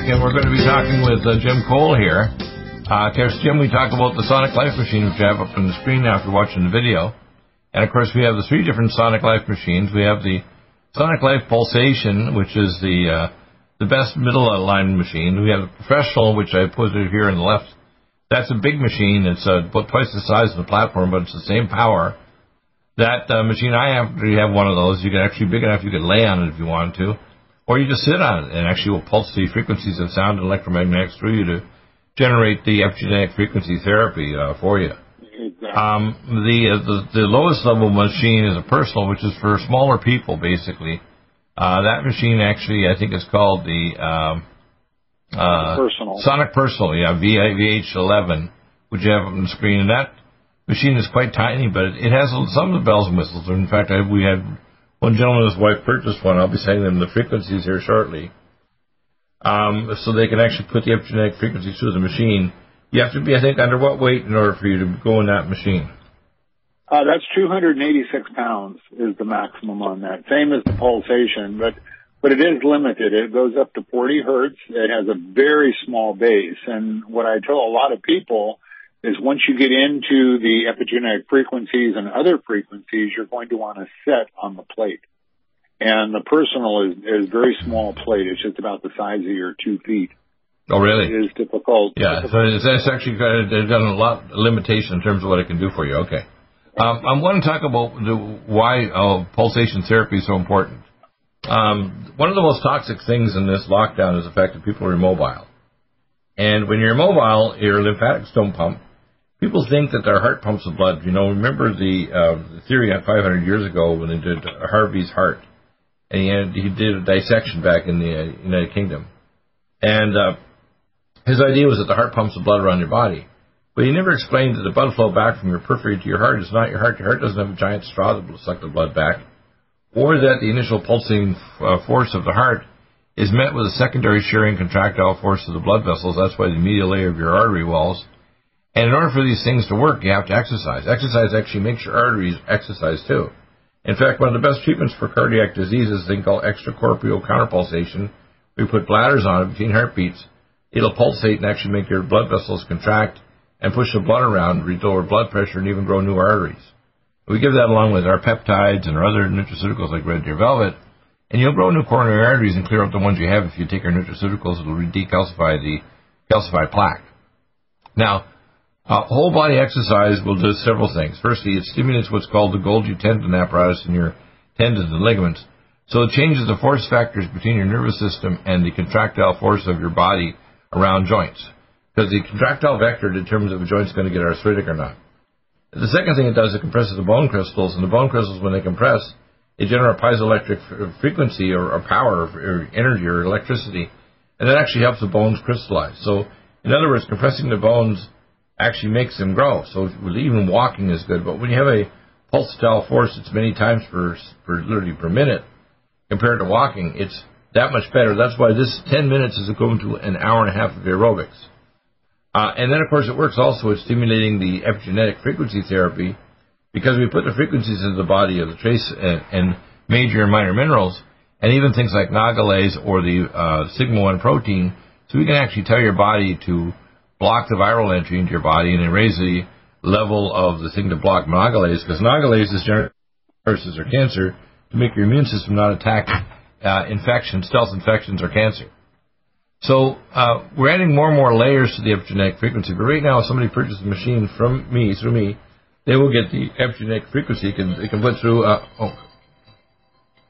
Back, and we're going to be talking with uh, Jim Cole here. Uh, of course, Jim, we talk about the Sonic Life machine, which I have up on the screen you're watching the video. And of course, we have the three different Sonic Life machines. We have the Sonic Life Pulsation, which is the uh, the best middle line machine. We have the Professional, which I put it here on the left. That's a big machine. It's uh, about twice the size of the platform, but it's the same power. That uh, machine, I have, we have one of those. You can actually big enough you could lay on it if you wanted to or you just sit on it and actually will pulse the frequencies of sound and electromagnetics through you to generate the epigenetic frequency therapy uh, for you. Um, the, uh, the the lowest level machine is a personal, which is for smaller people, basically. Uh, that machine actually, I think, is called the um, uh, Personal. Sonic Personal, yeah, VH11, which you have on the screen, and that machine is quite tiny, but it, it has some of the bells and whistles. In fact, I, we had one gentleman and his wife purchased one. I'll be sending them the frequencies here shortly. Um, so they can actually put the epigenetic frequencies through the machine. You have to be, I think, under what weight in order for you to go in that machine? Uh, that's 286 pounds is the maximum on that. Same as the pulsation, but but it is limited. It goes up to 40 hertz. It has a very small base, and what I tell a lot of people is once you get into the epigenetic frequencies and other frequencies, you're going to want to set on the plate. And the personal is is very small plate. It's just about the size of your two feet. Oh, really? It is difficult. Yeah, so it's, it's actually got, they've got a lot of limitation in terms of what it can do for you. Okay. Um, I want to talk about the, why uh, pulsation therapy is so important. Um, one of the most toxic things in this lockdown is the fact that people are immobile. And when you're immobile, your lymphatics don't pump. People think that their heart pumps the blood. You know, remember the, uh, the theory 500 years ago when they did Harvey's heart, and he, did a dissection back in the uh, United Kingdom, and uh, his idea was that the heart pumps the blood around your body. But he never explained that the blood flow back from your periphery to your heart is not your heart. Your heart doesn't have a giant straw that will suck the blood back. Or that the initial pulsing uh, force of the heart is met with a secondary shearing contractile force of the blood vessels. That's why the medial layer of your artery walls. And in order for these things to work, you have to exercise. Exercise actually makes your arteries exercise too. In fact, one of the best treatments for cardiac disease is a thing called extracorporeal counterpulsation. We put bladders on it between heartbeats. It'll pulsate and actually make your blood vessels contract and push the blood around, lower blood pressure, and even grow new arteries. We give that along with our peptides and our other nutraceuticals like Red Deer Velvet, and you'll grow new coronary arteries and clear up the ones you have if you take our nutraceuticals. It'll decalcify the calcified plaque. Now, uh, whole body exercise will do several things. Firstly, it stimulates what's called the Golgi tendon apparatus in your tendons and ligaments. So it changes the force factors between your nervous system and the contractile force of your body around joints. Because the contractile vector determines if a joint's going to get arthritic or not. The second thing it does, it compresses the bone crystals, and the bone crystals, when they compress, they generate piezoelectric frequency or, or power or energy or electricity, and that actually helps the bones crystallize. So, in other words, compressing the bones actually makes them grow. So even walking is good. But when you have a pulsatile force that's many times per, per literally per minute compared to walking, it's that much better. That's why this 10 minutes is equivalent to an hour and a half of aerobics. Uh, and then, of course, it works also at stimulating the epigenetic frequency therapy because we put the frequencies into the body of the trace and, and major and minor minerals and even things like nagalase or the uh, sigma-1 protein so we can actually tell your body to block the viral entry into your body and raise the level of the thing to block nagalase, because nagalase is generally viruses or cancer to make your immune system not attack uh, infections, stealth infections, or cancer. So uh, we're adding more and more layers to the epigenetic frequency. But right now, if somebody purchases a machine from me, through me, they will get the epigenetic frequency. It can, it can put through. Uh, oh,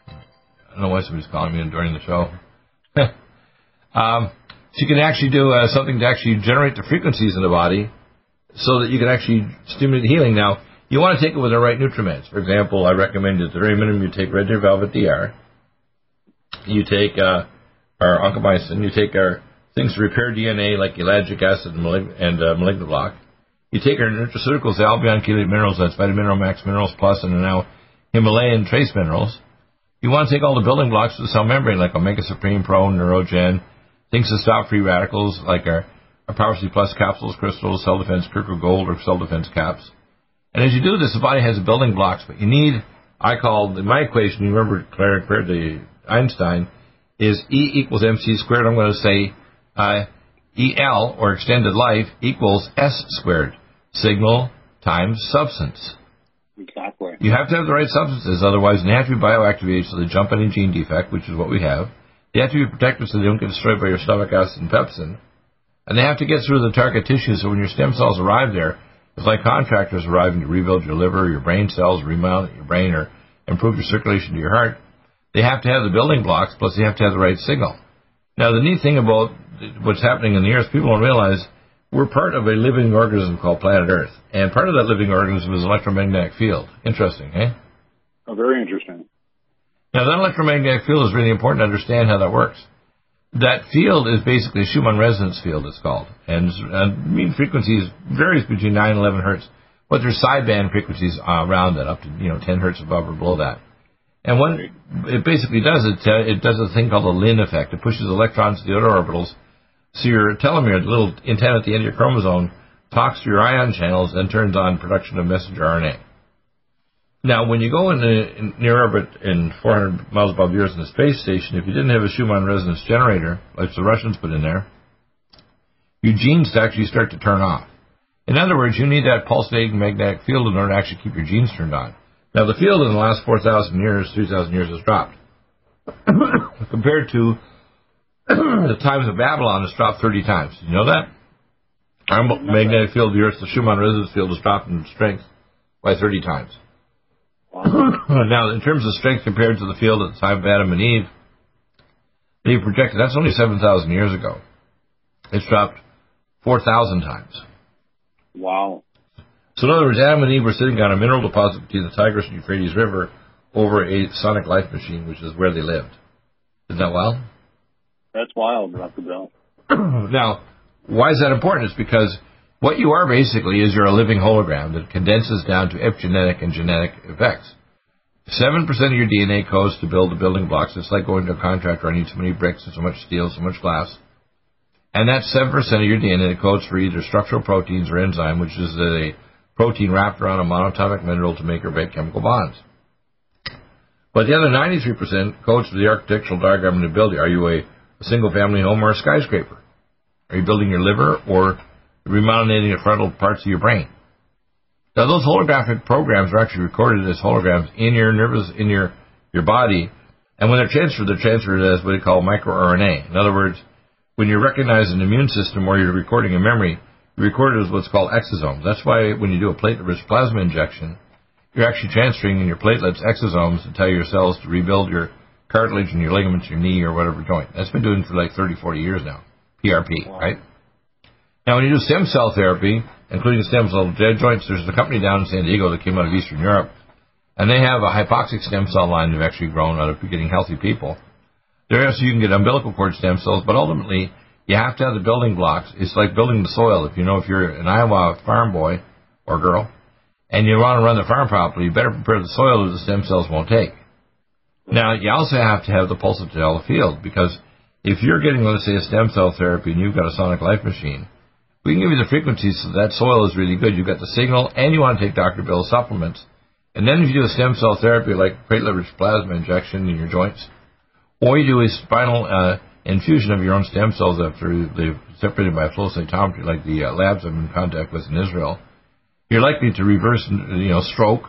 I don't know why somebody's calling me during the show. um, so you can actually do uh, something to actually generate the frequencies in the body so that you can actually stimulate healing. Now, You want to take it with the right nutriments. For example, I recommend at the very minimum you take Red Deer Velvet DR. You take uh, our oncomycin. You take our things to repair DNA like ellagic acid and, malig- and uh, malignoblock. You take our nutraceuticals, the Albion Chelate Minerals, that's Vitamin Max Minerals Plus, and now Himalayan Trace Minerals. You want to take all the building blocks of the cell membrane like Omega Supreme Pro, Neurogen, things to stop free radicals like our, our Power C Plus capsules, crystals, Cell Defense Kirker Gold, or Cell Defense caps. And as you do this, the body has building blocks, but you need, I call, in my equation, you remember Claire, Claire the Einstein, is E equals mc squared. I'm going to say uh, EL, or extended life, equals S squared. Signal times substance. Exactly. You have to have the right substances, otherwise they have to be bioactivated so they jump any gene defect, which is what we have. They have to be protected so they don't get destroyed by your stomach acid and pepsin. And they have to get through the target tissue so when your stem cells arrive there, it's like contractors arriving to rebuild your liver, your brain cells, remount your brain, or improve your circulation to your heart. They have to have the building blocks, plus they have to have the right signal. Now, the neat thing about what's happening in the earth, people don't realize we're part of a living organism called planet Earth. And part of that living organism is electromagnetic field. Interesting, eh? Oh, very interesting. Now, that electromagnetic field is really important to understand how that works. That field is basically a Schumann resonance field, it's called. And uh, mean frequencies varies between 9 and 11 hertz, but there's sideband frequencies around that, up to, you know, 10 hertz above or below that. And what it basically does, it, uh, it does a thing called the Lin effect. It pushes electrons to the outer orbitals. So your telomere, the little antenna at the end of your chromosome, talks to your ion channels and turns on production of messenger RNA. Now, when you go in, the, in near orbit in 400 miles above the Earth in the space station, if you didn't have a Schumann resonance generator, like the Russians put in there, your genes actually start to turn off. In other words, you need that pulsating magnetic field in order to actually keep your genes turned on. Now, the field in the last 4,000 years, 3,000 years has dropped. Compared to the times of Babylon, it's dropped 30 times. You know that? Our magnetic field of the Earth, the Schumann resonance field, has dropped in strength by 30 times. Now, in terms of strength compared to the field at the time of Adam and Eve, they projected that's only 7,000 years ago. It's dropped 4,000 times. Wow. So, in other words, Adam and Eve were sitting on a mineral deposit between the Tigris and Euphrates River over a sonic life machine, which is where they lived. Isn't that wild? That's wild, Dr. Bill. now, why is that important? It's because what you are basically is you're a living hologram that condenses down to epigenetic and genetic effects. 7% of your DNA codes to build the building blocks. It's like going to a contractor, I need so many bricks and so much steel, so much glass. And that 7% of your DNA codes for either structural proteins or enzyme, which is a protein wrapped around a monatomic mineral to make or break chemical bonds. But the other 93% codes for the architectural diagram and ability. Are you a, a single family home or a skyscraper? Are you building your liver or remodulating the frontal parts of your brain? Now those holographic programs are actually recorded as holograms in your nervous, in your, your body, and when they're transferred, they're transferred as what they call microRNA. In other words, when you recognize an immune system or you're recording a memory, you record it as what's called exosomes. That's why when you do a platelet-rich plasma injection, you're actually transferring in your platelets exosomes to tell your cells to rebuild your cartilage and your ligaments, your knee or whatever joint. That's been doing for like 30, 40 years now. PRP, wow. right? Now, when you do stem cell therapy, including stem cell joints, there's a company down in San Diego that came out of Eastern Europe, and they have a hypoxic stem cell line they've actually grown out of getting healthy people. There, so you can get umbilical cord stem cells, but ultimately, you have to have the building blocks. It's like building the soil. If you know, if you're an Iowa farm boy or girl, and you want to run the farm properly, you better prepare the soil that the stem cells won't take. Now, you also have to have the pulsatile field because if you're getting, let's say, a stem cell therapy and you've got a sonic life machine, we can give you the frequencies so that soil is really good. You've got the signal and you want to take Dr. Bill's supplements. And then if you do a stem cell therapy like platelet-rich plasma injection in your joints, or you do a spinal uh, infusion of your own stem cells after they've separated by flow cytometry, like the uh, labs I'm in contact with in Israel, you're likely to reverse, you know, stroke,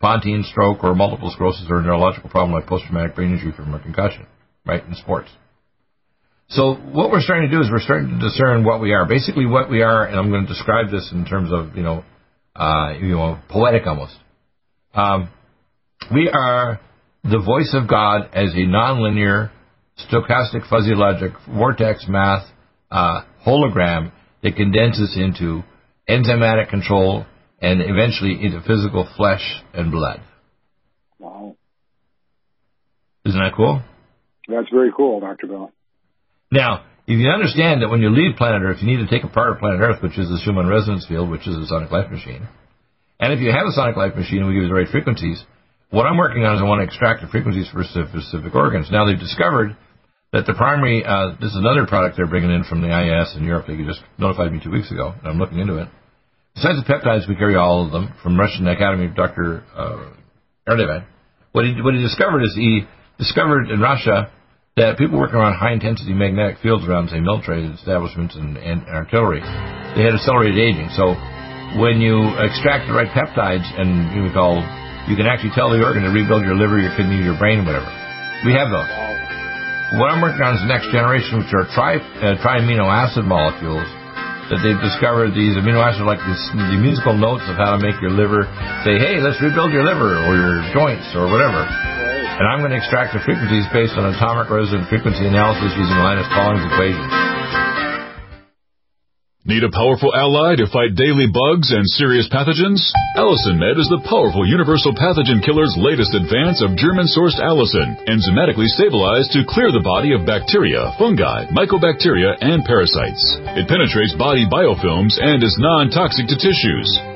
pontine stroke, or multiple sclerosis, or a neurological problem like post-traumatic brain injury from a concussion, right, in sports. So what we're starting to do is we're starting to discern what we are. Basically, what we are, and I'm going to describe this in terms of you know, uh, you know, poetic almost. Um, we are the voice of God as a nonlinear, stochastic fuzzy logic vortex math uh, hologram that condenses into enzymatic control, and eventually into physical flesh and blood. Wow. Isn't that cool? That's very cool, Dr. Bill. Now, if you understand that when you leave planet Earth, you need to take apart planet Earth, which is the Schumann resonance field, which is a sonic life machine. And if you have a sonic life machine and we give you the right frequencies, what I'm working on is I want to extract the frequencies for specific organs. Now they've discovered that the primary, uh, this is another product they're bringing in from the IAS in Europe. They just notified me two weeks ago, and I'm looking into it. Besides the peptides, we carry all of them from Russian Academy of Dr. Uh, Erdevan. What he, what he discovered is he discovered in Russia that people working around high intensity magnetic fields around, say, military establishments and, and artillery, they had accelerated aging. So when you extract the right peptides and you call, you can actually tell the organ to rebuild your liver, your kidney, your brain, whatever. We have those. What I'm working on is the next generation, which are tri, uh, tri-amino acid molecules that they've discovered these amino acids like this, the musical notes of how to make your liver say, hey, let's rebuild your liver or your joints or whatever. And I'm going to extract the frequencies based on atomic resonant frequency analysis using Linus Pauling's equations. Need a powerful ally to fight daily bugs and serious pathogens? Allicin Med is the powerful universal pathogen killer's latest advance of German-sourced allicin, enzymatically stabilized to clear the body of bacteria, fungi, mycobacteria, and parasites. It penetrates body biofilms and is non-toxic to tissues.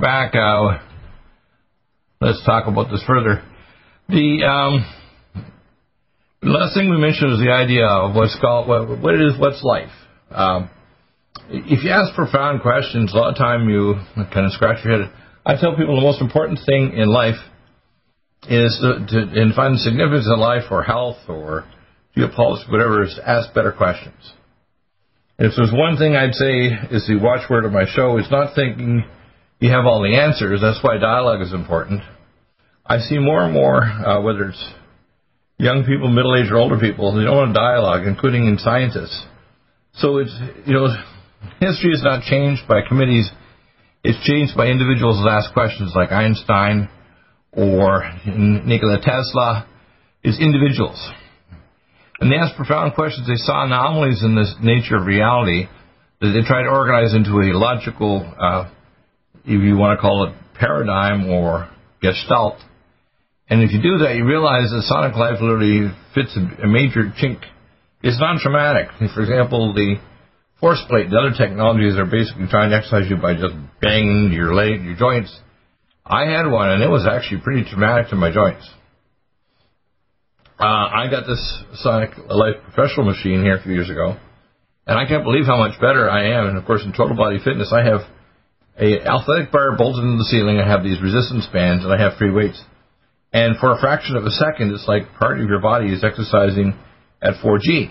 Back. Uh, let's talk about this further. The um, last thing we mentioned is the idea of what's called what, what is, what's life. Um, if you ask profound questions, a lot of time you kind of scratch your head. I tell people the most important thing in life is to, to and find the significance in life or health or geopolitics, whatever, is to ask better questions. If there's one thing I'd say is the watchword of my show, it's not thinking you have all the answers. That's why dialogue is important. I see more and more, uh, whether it's young people, middle aged or older people, they don't want a dialogue, including in scientists. So it's, you know, history is not changed by committees. It's changed by individuals that ask questions like Einstein or Nikola Tesla. It's individuals. And they ask profound questions. They saw anomalies in the nature of reality that they tried to organize into a logical, uh, if you want to call it paradigm or gestalt. And if you do that, you realize that sonic life literally fits a, major chink. It's non-traumatic. For example, the force plate, the other technologies are basically trying to exercise you by just banging your leg, your joints. I had one, and it was actually pretty traumatic to my joints. Uh, I got this Sonic Life professional machine here a few years ago, and I can't believe how much better I am. And of course, in Total Body Fitness, I have a athletic bar bolted into the ceiling. I have these resistance bands, and I have free weights. And for a fraction of a second, it's like part of your body is exercising at 4G,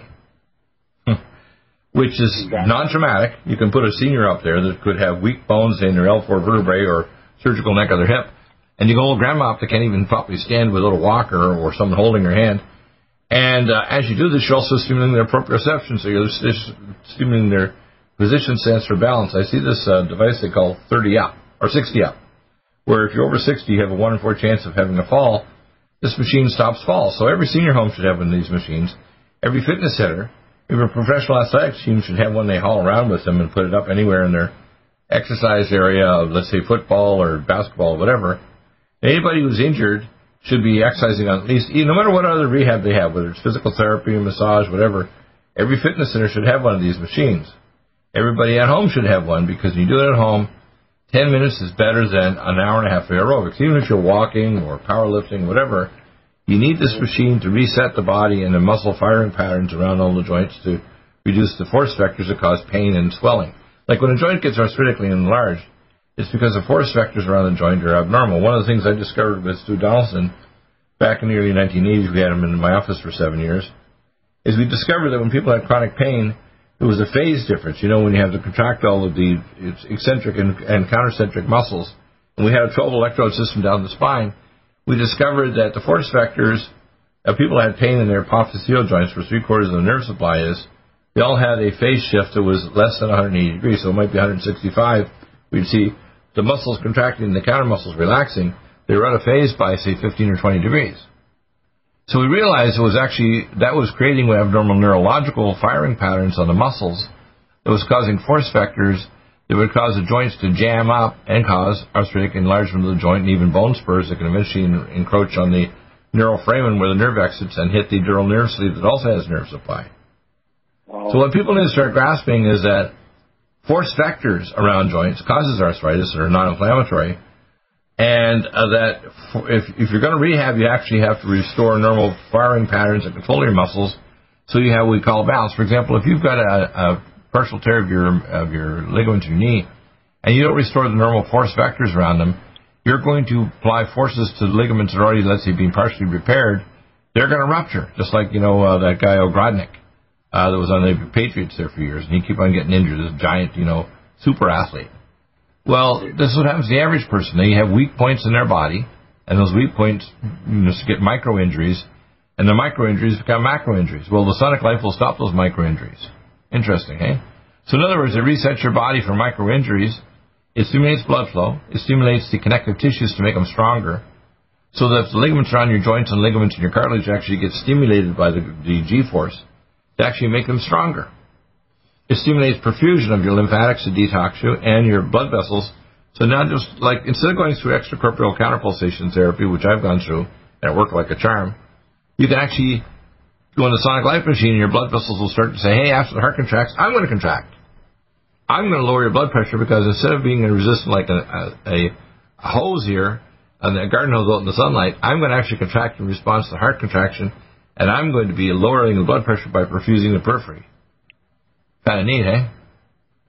which is exactly. non-traumatic. You can put a senior up there that could have weak bones in their L4 vertebrae or surgical neck of their hip, and you go old grandma up that can't even properly stand with a little walker or someone holding her hand. And uh, as you do this, you're also stimulating their proprioception, so you're stimulating their position sense for balance. I see this uh, device they call 30 up or 60 up where if you're over 60, you have a 1 in 4 chance of having a fall. This machine stops falls. So every senior home should have one of these machines. Every fitness center, every professional athletic team should have one they haul around with them and put it up anywhere in their exercise area of, let's say, football or basketball, or whatever. Anybody who's injured should be exercising on at least, no matter what other rehab they have, whether it's physical therapy, massage, whatever, every fitness center should have one of these machines. Everybody at home should have one because when you do it at home, 10 minutes is better than an hour and a half of aerobics. Even if you're walking or powerlifting, whatever, you need this machine to reset the body and the muscle firing patterns around all the joints to reduce the force vectors that cause pain and swelling. Like when a joint gets arthritically enlarged, it's because the force vectors around the joint are abnormal. One of the things I discovered with Stu Donaldson back in the early 1980s, we had him in my office for seven years, is we discovered that when people had chronic pain, it was a phase difference. You know, when you have to contract all of the eccentric and, and countercentric muscles, and we had a 12 electrode system down the spine, we discovered that the force vectors of people had pain in their apophyseal joints, where three quarters of the nerve supply is, they all had a phase shift that was less than 180 degrees, so it might be 165. We'd see the muscles contracting and the counter muscles relaxing. They were out of phase by, say, 15 or 20 degrees. So we realized it was actually that was creating abnormal neurological firing patterns on the muscles that was causing force vectors that would cause the joints to jam up and cause arthritic enlargement of the joint and even bone spurs that can eventually encroach on the neural foramen where the nerve exits and hit the dural nerve sleeve that also has nerve supply. Wow. So what people need to start grasping is that force vectors around joints causes arthritis that are non-inflammatory and uh, that if, if you're going to rehab, you actually have to restore normal firing patterns and control your muscles, so you have what we call balance. For example, if you've got a, a partial tear of your of your ligament in your knee, and you don't restore the normal force vectors around them, you're going to apply forces to the ligaments that are already, let's say, being partially repaired. They're going to rupture, just like you know uh, that guy Ogrodnik uh, that was on the Patriots there for years, and he keep on getting injured. This giant, you know, super athlete. Well, this is what happens to the average person. They have weak points in their body, and those weak points get micro injuries, and the micro injuries become macro injuries. Well, the Sonic Life will stop those micro injuries. Interesting, eh? So, in other words, it resets your body for micro injuries. It stimulates blood flow. It stimulates the connective tissues to make them stronger. So that if the ligaments around your joints and ligaments in your cartilage actually get stimulated by the, the G force to actually make them stronger. It stimulates perfusion of your lymphatics to detox you and your blood vessels. So now just like instead of going through extracorporeal counterpulsation therapy, which I've gone through, and it worked like a charm, you can actually go in the sonic life machine and your blood vessels will start to say, hey, after the heart contracts, I'm going to contract. I'm going to lower your blood pressure because instead of being resistant like a, a, a hose here, and a garden hose out in the sunlight, I'm going to actually contract in response to the heart contraction, and I'm going to be lowering the blood pressure by perfusing the periphery. Kind of neat, eh?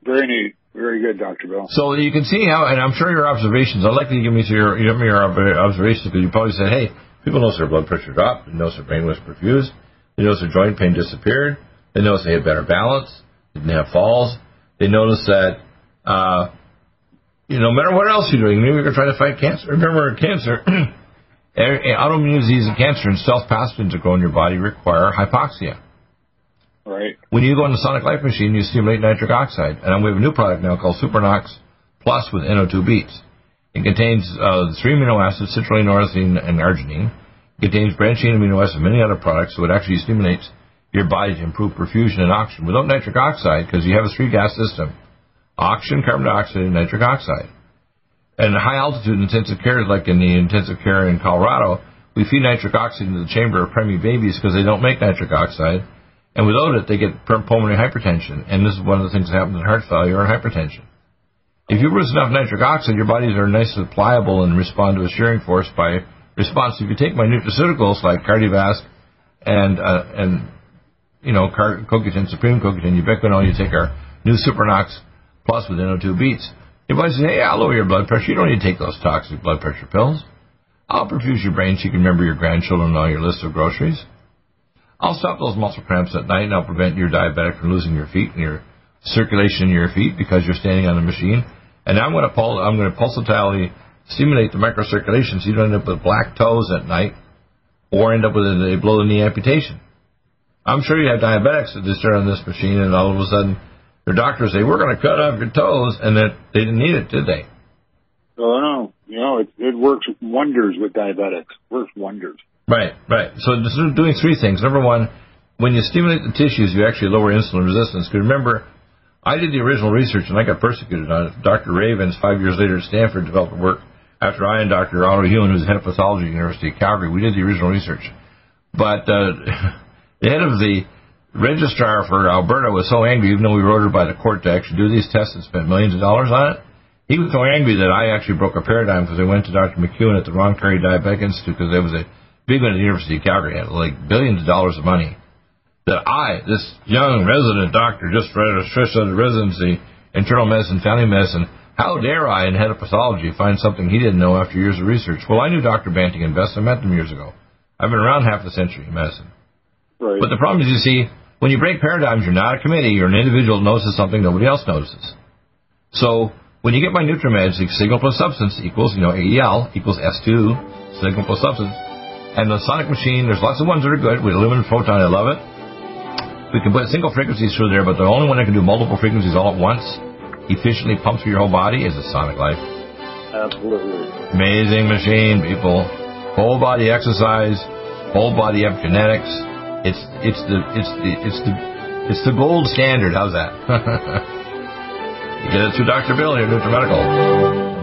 Very neat. Very good, Dr. Bill. So you can see how, and I'm sure your observations, I'd like you to give me your, give me your observations because you probably said, hey, people notice their blood pressure dropped, they notice their brain was perfused, they notice their joint pain disappeared, they notice they had better balance, they didn't have falls, they notice that, uh, you know, no matter what else you're doing, maybe you're trying to fight cancer. Remember, cancer, autoimmune disease and cancer and stealth pathogens that grow in your body require hypoxia. Right. When you go in the Sonic Life machine, you stimulate nitric oxide. And we have a new product now called Supernox Plus with NO2 beats. It contains uh, three amino acids, citrulline, ornithine, and arginine. It contains branched-chain amino acids and many other products, so it actually stimulates your body to improve perfusion and oxygen. Without nitric oxide, because you have a three-gas system, oxygen, carbon dioxide, and nitric oxide. And high-altitude intensive care, like in the intensive care in Colorado, we feed nitric oxide into the chamber of preemie babies because they don't make nitric oxide and without it, they get pulmonary hypertension. And this is one of the things that happens in heart failure or hypertension. If you produce enough nitric oxide, your bodies are nice and pliable and respond to a shearing force by response. If you take my nutraceuticals like Cardiovasc and, uh, and, you know, Car- CoQ10, Supreme CoQ10, Ubiquinol, you take our new Supernox Plus with NO2 beats. Your body says, hey, I'll lower your blood pressure. You don't need to take those toxic blood pressure pills. I'll perfuse your brain so you can remember your grandchildren and all your list of groceries. I'll stop those muscle cramps at night and I'll prevent your diabetic from losing your feet and your circulation in your feet because you're standing on a machine. And I'm going to pul- I'm going to pulsatility stimulate the microcirculation so you don't end up with black toes at night or end up with a below the knee amputation. I'm sure you have diabetics that just start on this machine and all of a sudden their doctors say, we're going to cut off your toes and that they didn't need it, did they? Oh no, you know, it, it works wonders with diabetics. Works wonders. Right, right. So doing three things. Number one, when you stimulate the tissues, you actually lower insulin resistance. Because remember, I did the original research and I got persecuted on it. Dr. Reavens, five years later at Stanford, developed the work after I and Dr. Otto Huon, who's the head of pathology at the University of Calgary, we did the original research. But uh, the head of the registrar for Alberta was so angry, even though we were ordered by the court to actually do these tests and spent millions of dollars on it. He was so angry that I actually broke a paradigm because I went to Dr. McEwen at the Ron Diabetic Institute because there was a big one at the University of Calgary had like billions of dollars of money. That I, this young resident doctor, just read a stress out of residency, internal medicine, family medicine, how dare I, in head of pathology, find something he didn't know after years of research? Well, I knew Dr. Banting and Best. I met them years ago. I've been around half the century in medicine. Right. But the problem is, you see, when you break paradigms, you're not a committee. You're an individual that notices something nobody else notices. So when you get my NutriMeds, signal plus substance equals, you know, AEL equals S2, signal plus substance, and the sonic machine, there's lots of ones that are good. With a Lumen Photon, I love it. We can put single frequencies through there, but the only one that can do multiple frequencies all at once, efficiently pumps through your whole body, is the Sonic Life. Absolutely. Amazing machine, people. Whole body exercise, whole body epigenetics. It's it's the it's the it's the it's the gold standard. How's that? you get it through Dr. Bill here,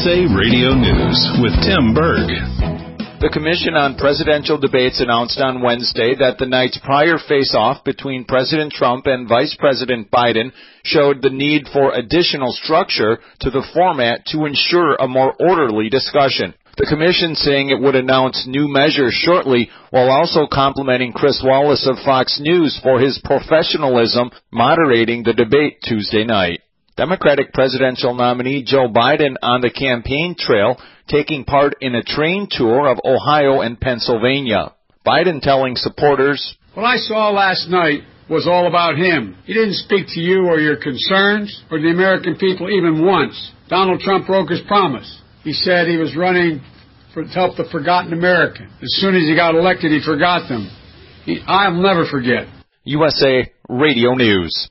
USA Radio News with Tim Berg. The Commission on Presidential Debates announced on Wednesday that the night's prior face-off between President Trump and Vice President Biden showed the need for additional structure to the format to ensure a more orderly discussion. The commission saying it would announce new measures shortly while also complimenting Chris Wallace of Fox News for his professionalism moderating the debate Tuesday night. Democratic presidential nominee Joe Biden on the campaign trail taking part in a train tour of Ohio and Pennsylvania. Biden telling supporters, What I saw last night was all about him. He didn't speak to you or your concerns or the American people even once. Donald Trump broke his promise. He said he was running for, to help the forgotten American. As soon as he got elected, he forgot them. He, I'll never forget. USA Radio News.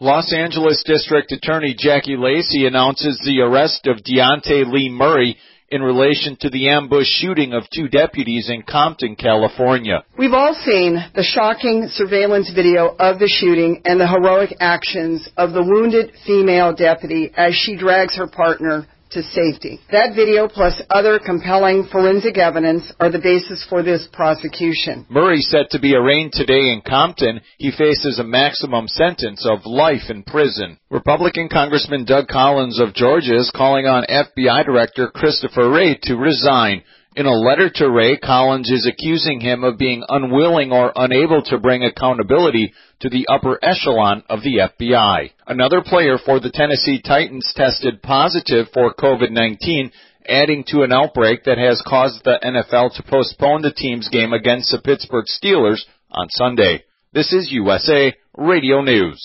Los Angeles District Attorney Jackie Lacey announces the arrest of Deonte Lee Murray in relation to the ambush shooting of two deputies in Compton, California. We've all seen the shocking surveillance video of the shooting and the heroic actions of the wounded female deputy as she drags her partner to safety. That video plus other compelling forensic evidence are the basis for this prosecution. Murray set to be arraigned today in Compton. He faces a maximum sentence of life in prison. Republican Congressman Doug Collins of Georgia is calling on FBI Director Christopher Wray to resign. In a letter to Wray, Collins is accusing him of being unwilling or unable to bring accountability to the upper echelon of the FBI. Another player for the Tennessee Titans tested positive for COVID-19, adding to an outbreak that has caused the NFL to postpone the team's game against the Pittsburgh Steelers on Sunday. This is USA Radio News.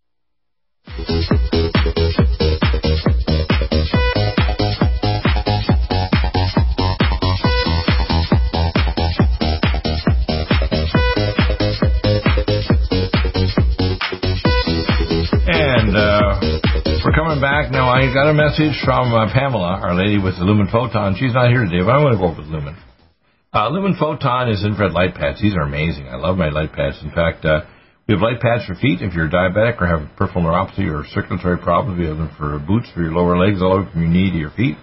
coming back now. I got a message from uh, Pamela, our lady with the Lumen Photon. She's not here today, but I'm going to go over with Lumen. Uh, Lumen Photon is infrared light pads. These are amazing. I love my light pads. In fact, uh, we have light pads for feet if you're diabetic or have peripheral neuropathy or circulatory problems. We have them for boots for your lower legs, all the way from your knee to your feet.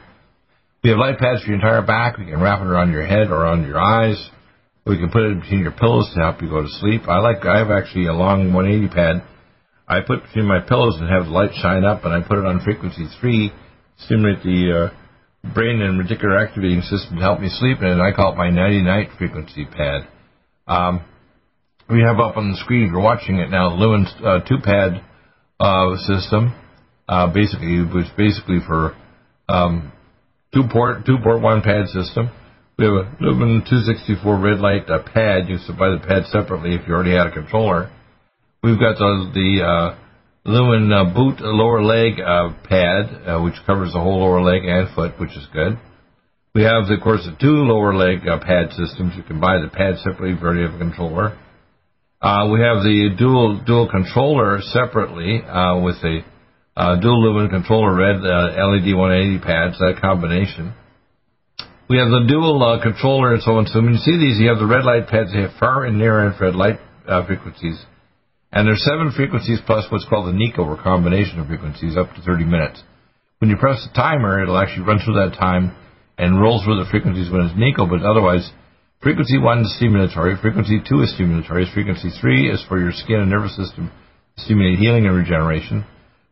We have light pads for your entire back. We can wrap it around your head or on your eyes. We can put it between your pillows to help you go to sleep. I like. I have actually a long 180 pad. I put between my pillows and have the light shine up, and I put it on frequency three, stimulate the uh, brain and reticular activating system to help me sleep, and I call it my nighty night frequency pad. Um, we have up on the screen, if you're watching it now, Lumen's uh, two pad uh, system. Uh, basically, was basically for um, two port two port one pad system. We have a Lumen 264 red light pad. You can buy the pad separately if you already had a controller. We've got the, the uh, Lumen uh, boot lower leg uh, pad, uh, which covers the whole lower leg and foot, which is good. We have, of course, the two lower leg uh, pad systems. You can buy the pad separately you already a controller. Uh, we have the dual dual controller separately with a uh, dual lumen controller red LED 180 pads, that combination. We have the dual uh, controller and so on. So when you see these, you have the red light pads. They have far and near infrared light uh, frequencies. And there's seven frequencies plus what's called the NICO, or combination of frequencies, up to 30 minutes. When you press the timer, it'll actually run through that time and roll through the frequencies when it's NICO, but otherwise, frequency 1 is stimulatory, frequency 2 is stimulatory, frequency 3 is for your skin and nervous system stimulate healing and regeneration.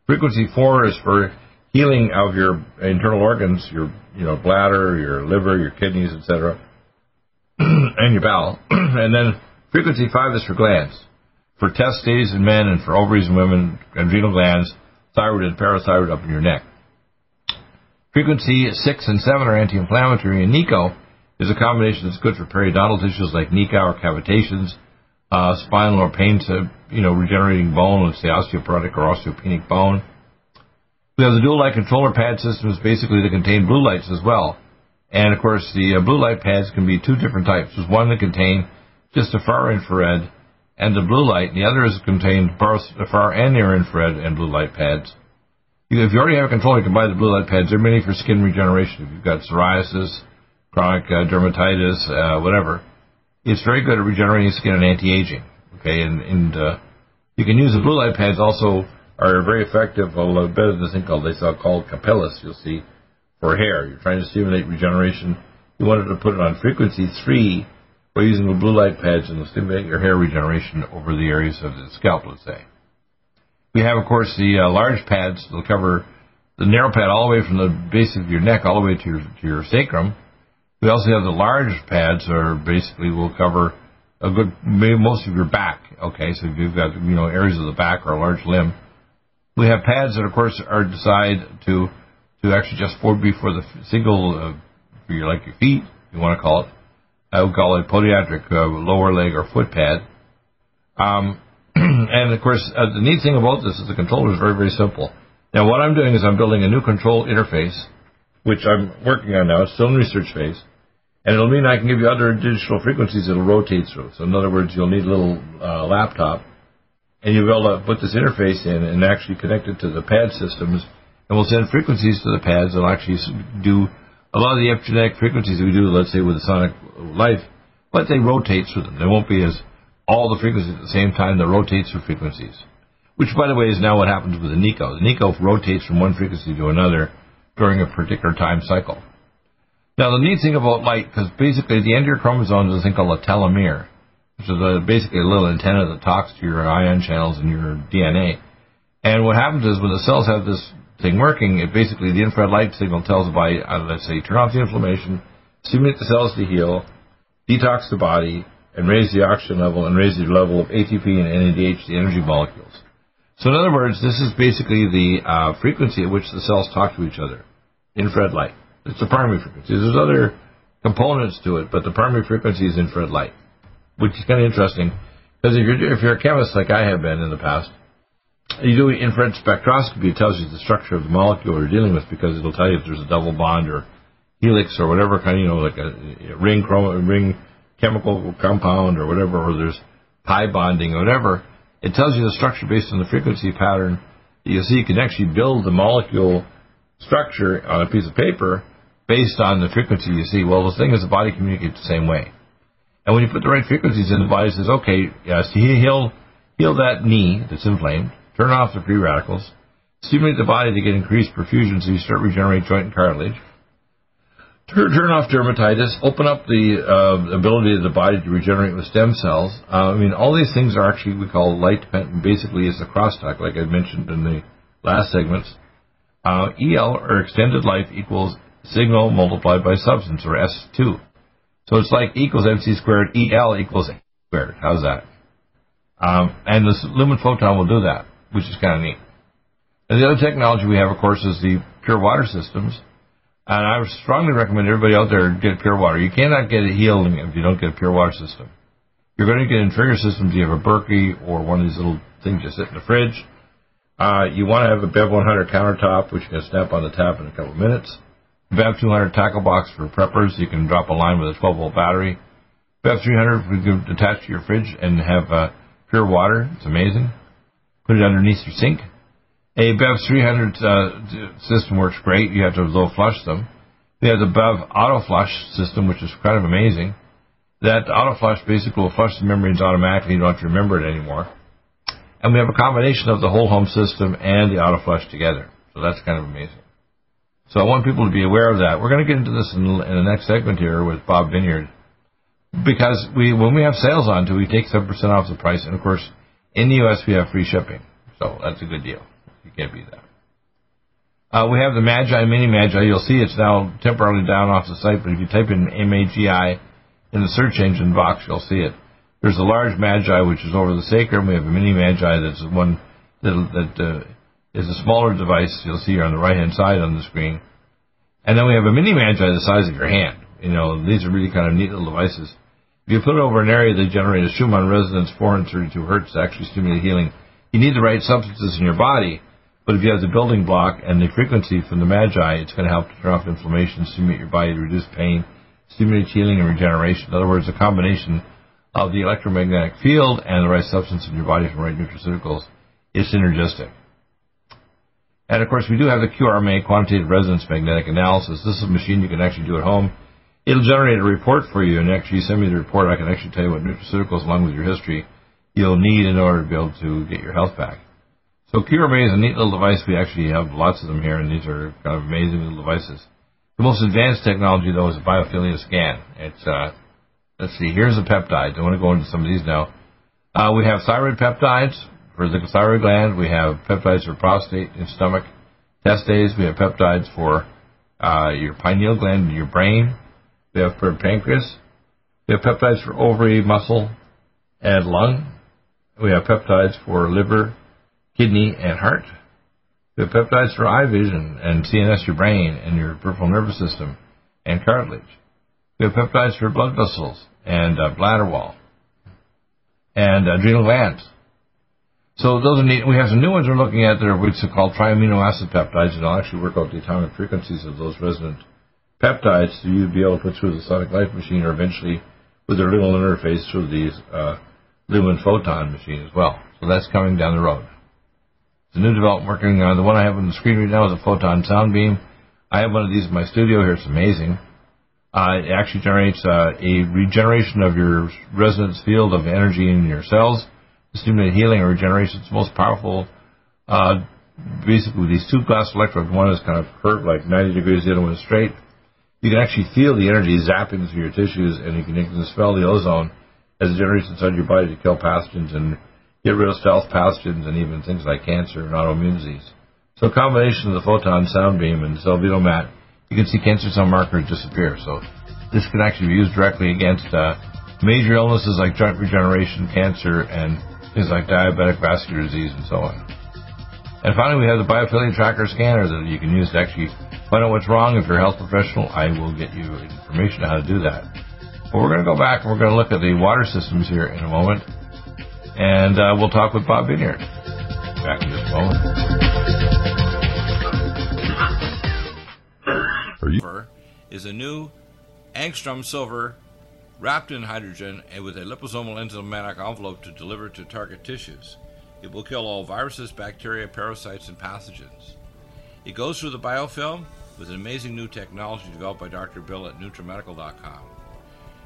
Frequency 4 is for healing of your internal organs, your you know bladder, your liver, your kidneys, etc., and your bowel. and then frequency 5 is for glands for testes in men and for ovaries in women, and adrenal glands, thyroid and parathyroid up in your neck. Frequency 6 and 7 are anti-inflammatory, and NICO is a combination that's good for periodontal tissues like NICO or cavitations, uh, spinal or pain to, you know, regenerating bone, let's say osteoporotic or osteopenic bone. We have the dual light controller pad systems basically to contain blue lights as well. And of course, the uh, blue light pads can be two different types. There's one that contain just a far infrared and the blue light, and the other is contained both far and near infrared and blue light pads. If you already have a control, you can buy the blue light pads. They're made for skin regeneration. If you've got psoriasis, chronic uh, dermatitis, uh, whatever, it's very good at regenerating skin and anti-aging. Okay, and, and uh, you can use the blue light pads also are very effective, a little better than this thing called they saw called Capillus. You'll see for hair. You're trying to stimulate regeneration. You wanted to put it on frequency three by using the blue light pads and stimulate your hair regeneration over the areas of the scalp, let's say. We have, of course, the uh, large pads that will cover the narrow pad all the way from the base of your neck all the way to your, to your sacrum. We also have the large pads are basically will cover a good, maybe most of your back. Okay, so if you've got, you know, areas of the back or a large limb. We have pads that, of course, are designed to, to actually just for, be for the single, uh, for your, like your feet, you want to call it. I would call it podiatric uh, lower leg or foot pad. Um, and of course, uh, the neat thing about this is the controller is very, very simple. Now, what I'm doing is I'm building a new control interface, which I'm working on now. It's still in research phase. And it'll mean I can give you other digital frequencies it'll rotate through. So in other words, you'll need a little uh, laptop, and you'll be able to put this interface in and actually connect it to the pad systems, and we'll send frequencies to the pads that'll actually do a lot of the epigenetic frequencies we do, let's say with the sonic life, but they rotate through them. They won't be as all the frequencies at the same time. They rotate through frequencies, which, by the way, is now what happens with the NICO. The NICO rotates from one frequency to another during a particular time cycle. Now, the neat thing about light, because basically the end of your chromosomes is a thing called a telomere, which is a, basically a little antenna that talks to your ion channels in your DNA. And what happens is when the cells have this thing working, it basically the infrared light signal tells body, uh, let's say, turn off the inflammation, stimulate the cells to heal, detox the body, and raise the oxygen level and raise the level of ATP and NADH, the energy molecules. So in other words, this is basically the uh, frequency at which the cells talk to each other, infrared light. It's the primary frequency. There's other components to it, but the primary frequency is infrared light, which is kind of interesting because if you're if you're a chemist like I have been in the past, you do infrared spectroscopy, it tells you the structure of the molecule you're dealing with because it'll tell you if there's a double bond or helix or whatever kind you know, like a ring chrom- ring chemical compound or whatever, or there's pi bonding or whatever. It tells you the structure based on the frequency pattern. You see, you can actually build the molecule structure on a piece of paper based on the frequency you see. Well, the thing is, the body communicates the same way. And when you put the right frequencies in, the body says, okay, yes, heal, heal that knee that's inflamed turn off the free radicals, stimulate the body to get increased perfusion so you start regenerating joint and cartilage, turn, turn off dermatitis, open up the uh, ability of the body to regenerate with stem cells. Uh, I mean, all these things are actually we call light dependent. Basically, it's a crosstalk, like I mentioned in the last segments. Uh, EL or extended life equals signal multiplied by substance or S2. So it's like E equals MC squared, EL equals A squared. How's that? Um, and the lumen photon will do that which is kind of neat. And the other technology we have, of course, is the pure water systems. And I strongly recommend everybody out there get pure water. You cannot get it healed if you don't get a pure water system. You're going to get in trigger systems. You have a Berkey or one of these little things you sit in the fridge. Uh, you want to have a Bev 100 countertop, which you can snap on the tap in a couple of minutes. Bev 200 tackle box for preppers. You can drop a line with a 12 volt battery. Bev 300 we can attach to your fridge and have uh, pure water. It's amazing put it underneath your sink. A BEV 300 uh, system works great. You have to low flush them. We have the BEV auto flush system, which is kind of amazing. That auto flush basically will flush the membranes automatically. You don't have to remember it anymore. And we have a combination of the whole home system and the auto flush together. So that's kind of amazing. So I want people to be aware of that. We're going to get into this in, in the next segment here with Bob Vineyard. Because we, when we have sales on to, we take 7% off the price. And of course, in the U.S., we have free shipping, so that's a good deal. You can't beat that. Uh, we have the Magi Mini Magi. You'll see it's now temporarily down off the site, but if you type in MAGI in the search engine box, you'll see it. There's a large Magi, which is over the sacrum. We have a Mini Magi that's one that, that uh, is a smaller device. You'll see here on the right-hand side on the screen. And then we have a Mini Magi the size of your hand. You know, these are really kind of neat little devices. If you put it over an area that generates a Schumann resonance 432 hertz to actually stimulate healing, you need the right substances in your body. But if you have the building block and the frequency from the Magi, it's going to help to turn off inflammation, stimulate your body to reduce pain, stimulate healing and regeneration. In other words, a combination of the electromagnetic field and the right substance in your body from right nutraceuticals is synergistic. And of course, we do have the QRMA quantitative resonance magnetic analysis. This is a machine you can actually do at home. It'll generate a report for you, and actually send me the report. I can actually tell you what nutraceuticals, along with your history, you'll need in order to be able to get your health back. So QRMA is a neat little device. We actually have lots of them here, and these are kind of amazing little devices. The most advanced technology, though, is a biophilia scan. It's uh, let's see. Here's a peptide. I want to go into some of these now. Uh, we have thyroid peptides for the thyroid gland. We have peptides for prostate and stomach testes. We have peptides for uh, your pineal gland and your brain. We have for pancreas. We have peptides for ovary, muscle, and lung. We have peptides for liver, kidney, and heart. We have peptides for eye vision and CNS, your brain, and your peripheral nervous system, and cartilage. We have peptides for blood vessels and uh, bladder wall and adrenal glands. So those are neat. We have some new ones we're looking at that are what's called triamino acid peptides, and I'll actually work out the atomic frequencies of those resonant peptides so you'd be able to put through the sonic life machine or eventually with their little interface through the uh, lumen photon machine as well. So that's coming down the road. A new development working on. The one I have on the screen right now is a photon sound beam. I have one of these in my studio here. It's amazing. Uh, it actually generates uh, a regeneration of your resonance field of energy in your cells to stimulate healing and regeneration. It's the most powerful. Uh, basically, these two glass electrodes, one is kind of curved like 90 degrees, the other one is straight you can actually feel the energy zapping through your tissues, and you can, you can the ozone as it generates inside your body to kill pathogens and get rid of stealth pathogens and even things like cancer and autoimmune disease. So a combination of the photon sound beam and Cellvito mat, you can see cancer cell markers disappear. So this can actually be used directly against uh, major illnesses like joint regeneration, cancer, and things like diabetic vascular disease and so on. And finally, we have the biophilia tracker scanner that you can use to actually find out what's wrong. If you're a health professional, I will get you information on how to do that. But we're going to go back and we're going to look at the water systems here in a moment. And uh, we'll talk with Bob Vineyard. Back in just a moment. Is a new angstrom silver wrapped in hydrogen and with a liposomal enzymatic envelope to deliver to target tissues. It will kill all viruses, bacteria, parasites, and pathogens. It goes through the biofilm with an amazing new technology developed by Dr. Bill at NutriMedical.com.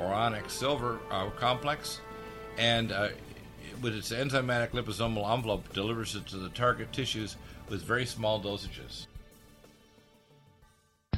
or silver uh, complex, and uh, with its enzymatic liposomal envelope, delivers it to the target tissues with very small dosages.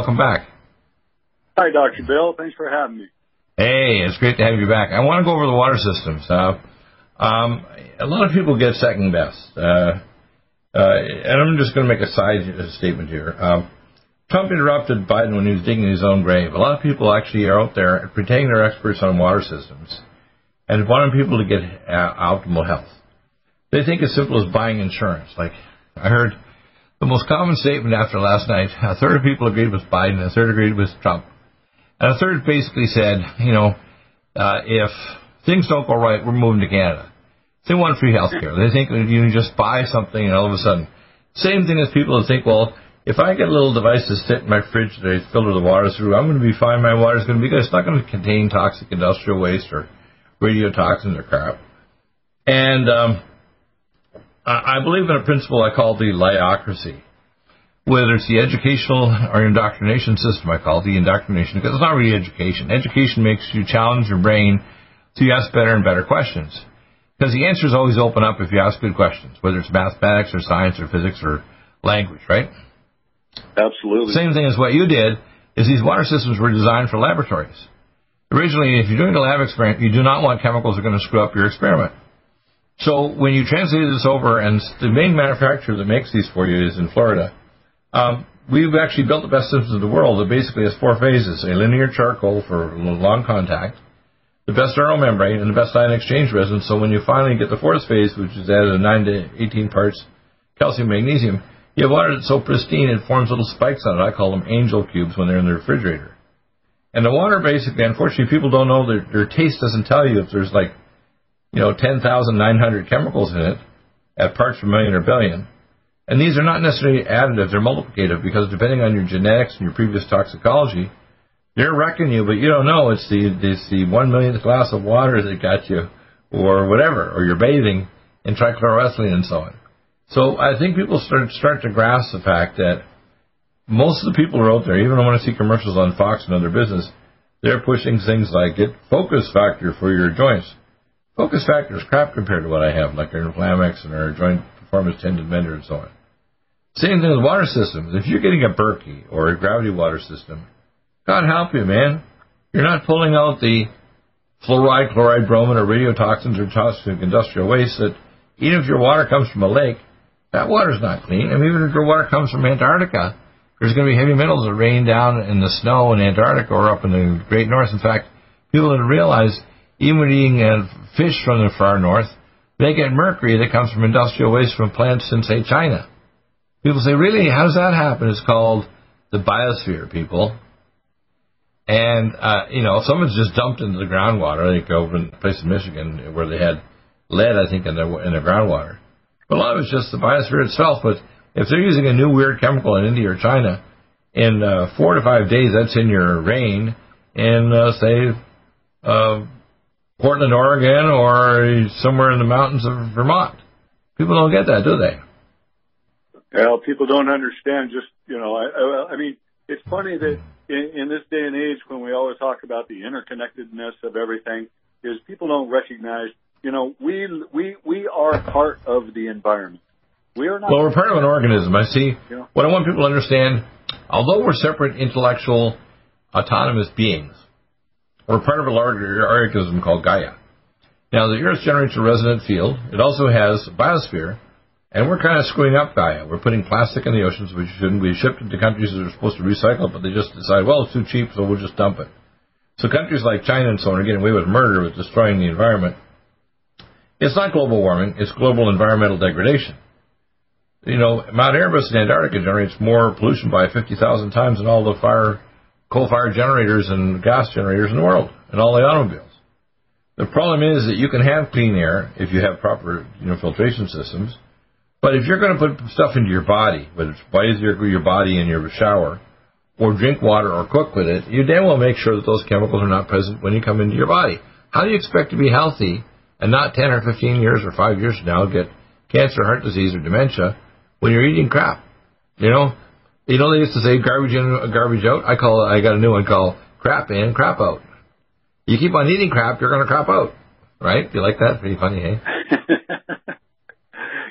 Welcome back. Hi, Dr. Bill. Thanks for having me. Hey, it's great to have you back. I want to go over the water systems. Uh, um, a lot of people get second best. Uh, uh, and I'm just going to make a side statement here. Um, Trump interrupted Biden when he was digging his own grave. A lot of people actually are out there pretending they're experts on water systems and wanting people to get uh, optimal health. They think it's simple as buying insurance. Like I heard the most common statement after last night, a third of people agreed with Biden, a third agreed with Trump. And a third basically said, you know, uh, if things don't go right, we're moving to Canada. They want free health care. They think you can just buy something and all of a sudden. Same thing as people that think, well, if I get a little device to sit in my fridge that I filter the water through, I'm going to be fine. My water is going to be good. It's not going to contain toxic industrial waste or radiotoxins or crap. And um, I believe in a principle I call the liocracy. Whether it's the educational or indoctrination system, I call it the indoctrination because it's not really education. Education makes you challenge your brain to ask better and better questions. Because the answers always open up if you ask good questions, whether it's mathematics or science or physics or language, right? Absolutely. Same thing as what you did is these water systems were designed for laboratories. Originally, if you're doing a lab experiment, you do not want chemicals that are going to screw up your experiment. So when you translate this over, and the main manufacturer that makes these for you is in Florida, um, we've actually built the best systems in the world that basically has four phases: a linear charcoal for long contact, the best RO membrane, and the best ion exchange resin. So when you finally get the fourth phase, which is added at 9 to 18 parts calcium magnesium, you have water that's so pristine it forms little spikes on it. I call them angel cubes when they're in the refrigerator. And the water basically, unfortunately, people don't know that their taste doesn't tell you if there's like you know, 10,900 chemicals in it at parts per million or billion. And these are not necessarily additive, they're multiplicative because depending on your genetics and your previous toxicology, they're wrecking you, but you don't know it's the, it's the one millionth glass of water that got you or whatever, or you're bathing in trichloroethylene and so on. So I think people start, start to grasp the fact that most of the people who are out there, even when I see commercials on Fox and other business, they're pushing things like get focus factor for your joints. Focus factor is crap compared to what I have, like our Inflamex and our joint performance tendon mender and so on. Same thing with water systems. If you're getting a Berkey or a gravity water system, God help you, man. You're not pulling out the fluoride, chloride, bromine, or radiotoxins or toxic industrial waste that even if your water comes from a lake, that water's not clean. Mean, even if your water comes from Antarctica, there's going to be heavy metals that rain down in the snow in Antarctica or up in the Great North. In fact, People didn't realize, even eating uh, fish from the far north, they get mercury that comes from industrial waste from plants in, say, China. People say, really? How does that happen? It's called the biosphere, people. And, uh, you know, someone's just dumped into the groundwater, like over in a place in Michigan where they had lead, I think, in their, in their groundwater. But a lot of it's just the biosphere itself. But if they're using a new weird chemical in India or China, in uh, four to five days, that's in your rain in, uh, say, uh, Portland, Oregon, or somewhere in the mountains of Vermont. People don't get that, do they? Well, people don't understand. Just you know, I, I mean, it's funny that in, in this day and age, when we always talk about the interconnectedness of everything, is people don't recognize. You know, we we we are part of the environment. We are not. Well, we're part of an organism. I see. You know, what I want people to understand, although we're separate, intellectual, autonomous beings, we're part of a larger organism called Gaia. Now, the Earth generates a resonant field. It also has a biosphere, and we're kind of screwing up Gaia. We're putting plastic in the oceans, which shouldn't be shipped to countries that are supposed to recycle, but they just decide, well, it's too cheap, so we'll just dump it. So countries like China and so on are getting away with murder, with destroying the environment. It's not global warming, it's global environmental degradation. You know, Mount Erebus in Antarctica generates more pollution by 50,000 times than all the fire coal-fired generators and gas generators in the world, and all the automobiles. The problem is that you can have clean air if you have proper you know, filtration systems, but if you're going to put stuff into your body, whether it's bathe your, your body in your shower, or drink water or cook with it, you damn well make sure that those chemicals are not present when you come into your body. How do you expect to be healthy and not 10 or 15 years or 5 years from now get cancer, heart disease, or dementia when you're eating crap? You know, you know, they used to say garbage in, garbage out. I call I got a new one called crap in, crap out. You keep on eating crap, you're going to crap out, right? You like that? Pretty funny, eh?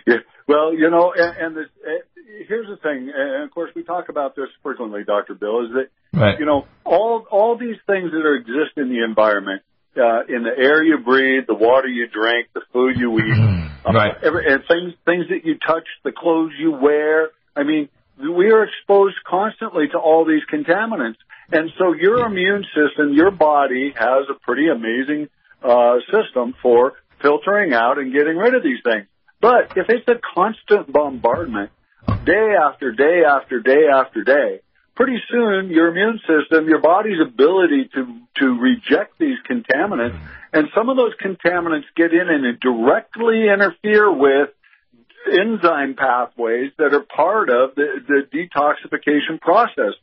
yeah. Well, you know, and, and the, uh, here's the thing, and of course we talk about this frequently, Doctor Bill, is that right. you know all all these things that are exist in the environment, uh, in the air you breathe, the water you drink, the food you eat, uh, right, every, and things things that you touch, the clothes you wear. I mean, we are exposed constantly to all these contaminants. And so your immune system, your body has a pretty amazing uh, system for filtering out and getting rid of these things. But if it's a constant bombardment, day after day after day after day, pretty soon your immune system, your body's ability to, to reject these contaminants, and some of those contaminants get in and directly interfere with enzyme pathways that are part of the, the detoxification process.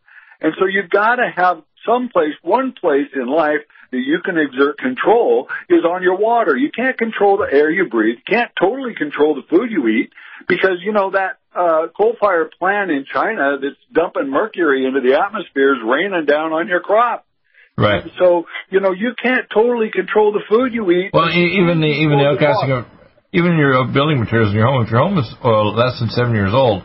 And so you've got to have some place, one place in life that you can exert control is on your water. You can't control the air you breathe. You can't totally control the food you eat because, you know, that uh, coal-fired plant in China that's dumping mercury into the atmosphere is raining down on your crop. Right. So, you know, you can't totally control the food you eat. Well, even the, even the outcasting of even your building materials in your home, if your home is uh, less than seven years old,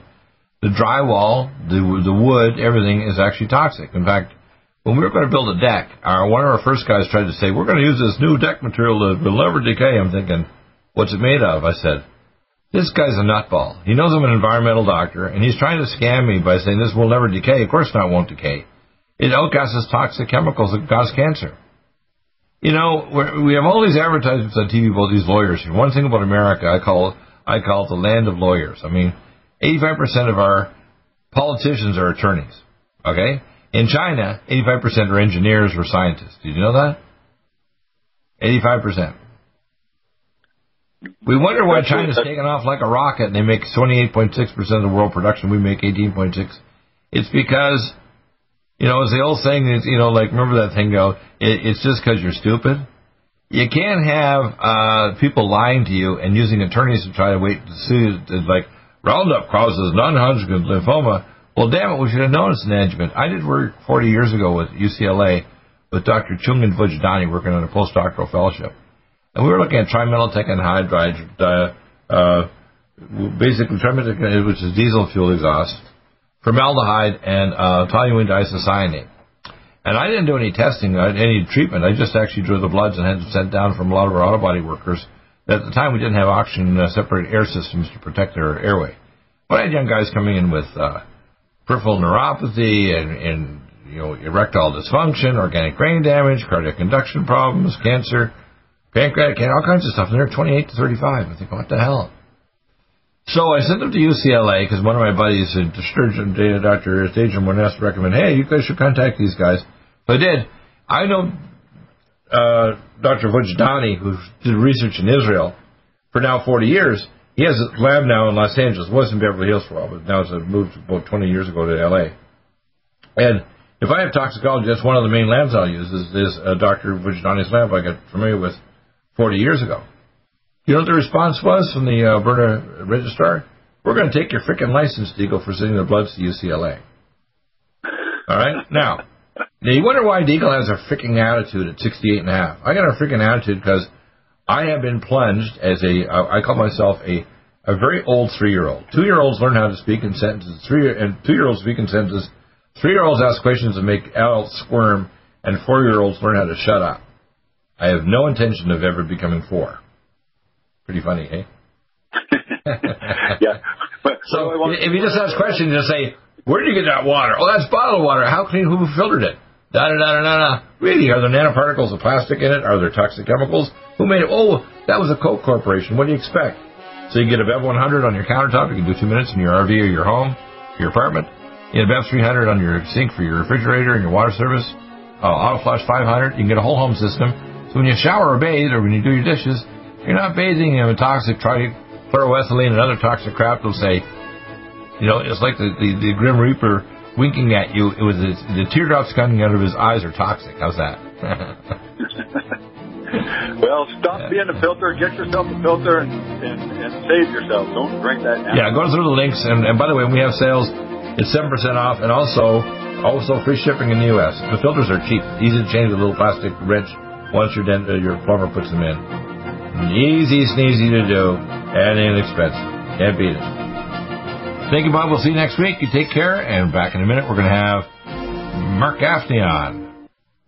the drywall, the the wood, everything is actually toxic. In fact, when we were going to build a deck, our one of our first guys tried to say, "We're going to use this new deck material that will never decay." I'm thinking, "What's it made of?" I said, "This guy's a nutball. He knows I'm an environmental doctor, and he's trying to scam me by saying this will never decay. Of course, not won't decay. It outgasses toxic chemicals that cause cancer." You know, we're, have all these advertisements on TV about these lawyers. One thing about America, I call it, I call it the land of lawyers. I mean, 85% of our politicians are attorneys. Okay, in China, 85% are engineers or scientists. Did you know that? 85%. We wonder why China's taking off like a rocket and they make 28.6% of the world production. We make 18.6. It's because you know, as the old saying is, you know, like remember that thing go, it, it's just because you're stupid. You can't have uh, people lying to you and using attorneys to try to wait to sue. Like Roundup causes non-Hodgkin's lymphoma. Well, damn it, we should have known it's an adjuvant. I did work 40 years ago with UCLA with Dr. Chungin Vojdani working on a postdoctoral fellowship, and we were looking at trimethyl anhydride, uh, uh, basically trimethyl, which is diesel fuel exhaust formaldehyde and uh, toluene diisocyanate. And I didn't do any testing, uh, any treatment. I just actually drew the bloods and had them sent down from a lot of our auto body workers. At the time, we didn't have oxygen uh, separated air systems to protect their airway. But I had young guys coming in with uh, peripheral neuropathy and, and you know, erectile dysfunction, organic brain damage, cardiac conduction problems, cancer, pancreatic cancer, all kinds of stuff. And they're 28 to 35. I think, what the hell? So I sent them to UCLA because one of my buddies, a surgeon, Dr. asked to recommend, hey, you guys should contact these guys. So I did. I know uh, Dr. Vojdani, who did research in Israel for now 40 years. He has a lab now in Los Angeles. Was in Beverly Hills for a while, but now it's moved about 20 years ago to LA. And if I have toxicology, that's one of the main labs I'll use is, is uh, Dr. Vojdani's lab I got familiar with 40 years ago. You know what the response was from the uh, Alberta registrar? We're going to take your freaking license, Deagle, for sending the bloods to UCLA. All right? Now, now you wonder why Deagle has a freaking attitude at 68 and a half. I got a freaking attitude because I have been plunged as a, I call myself a, a very old three-year-old. Two-year-olds learn how to speak in sentences. Three and two-year-olds speak in sentences. Three-year-olds ask questions and make adults squirm, and four-year-olds learn how to shut up. I have no intention of ever becoming four. Pretty funny, eh? yeah. But, so if you just ask questions, just say, "Where did you get that water? Oh, that's bottled water. How clean? Who filtered it? Da da da da da. da. Really? Are there nanoparticles of plastic in it? Are there toxic chemicals? Who made it? Oh, that was a Coke Corporation. What do you expect? So you get a Bev 100 on your countertop. You can do two minutes in your RV or your home, your apartment. You get a Bev 300 on your sink for your refrigerator and your water service. Oh, Auto Flush 500. You can get a whole home system. So when you shower or bathe or when you do your dishes, you're not bathing in a toxic trichloroethylene and other toxic crap. They'll say, you know, it's like the, the, the Grim Reaper winking at you. It was the, the teardrops coming out of his eyes are toxic. How's that? well, stop being a filter. Get yourself a filter and, and, and save yourself. Don't drink that now. Yeah, go through the links. And, and by the way, when we have sales, it's 7% off and also also free shipping in the U.S. The filters are cheap. Easy to change with a little plastic wrench once your, dent, uh, your plumber puts them in. Easy sneezy to do and inexpensive. Can't beat it. Thank you, Bob. We'll see you next week. You take care. And back in a minute, we're going to have Mark Gaffney on.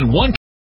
One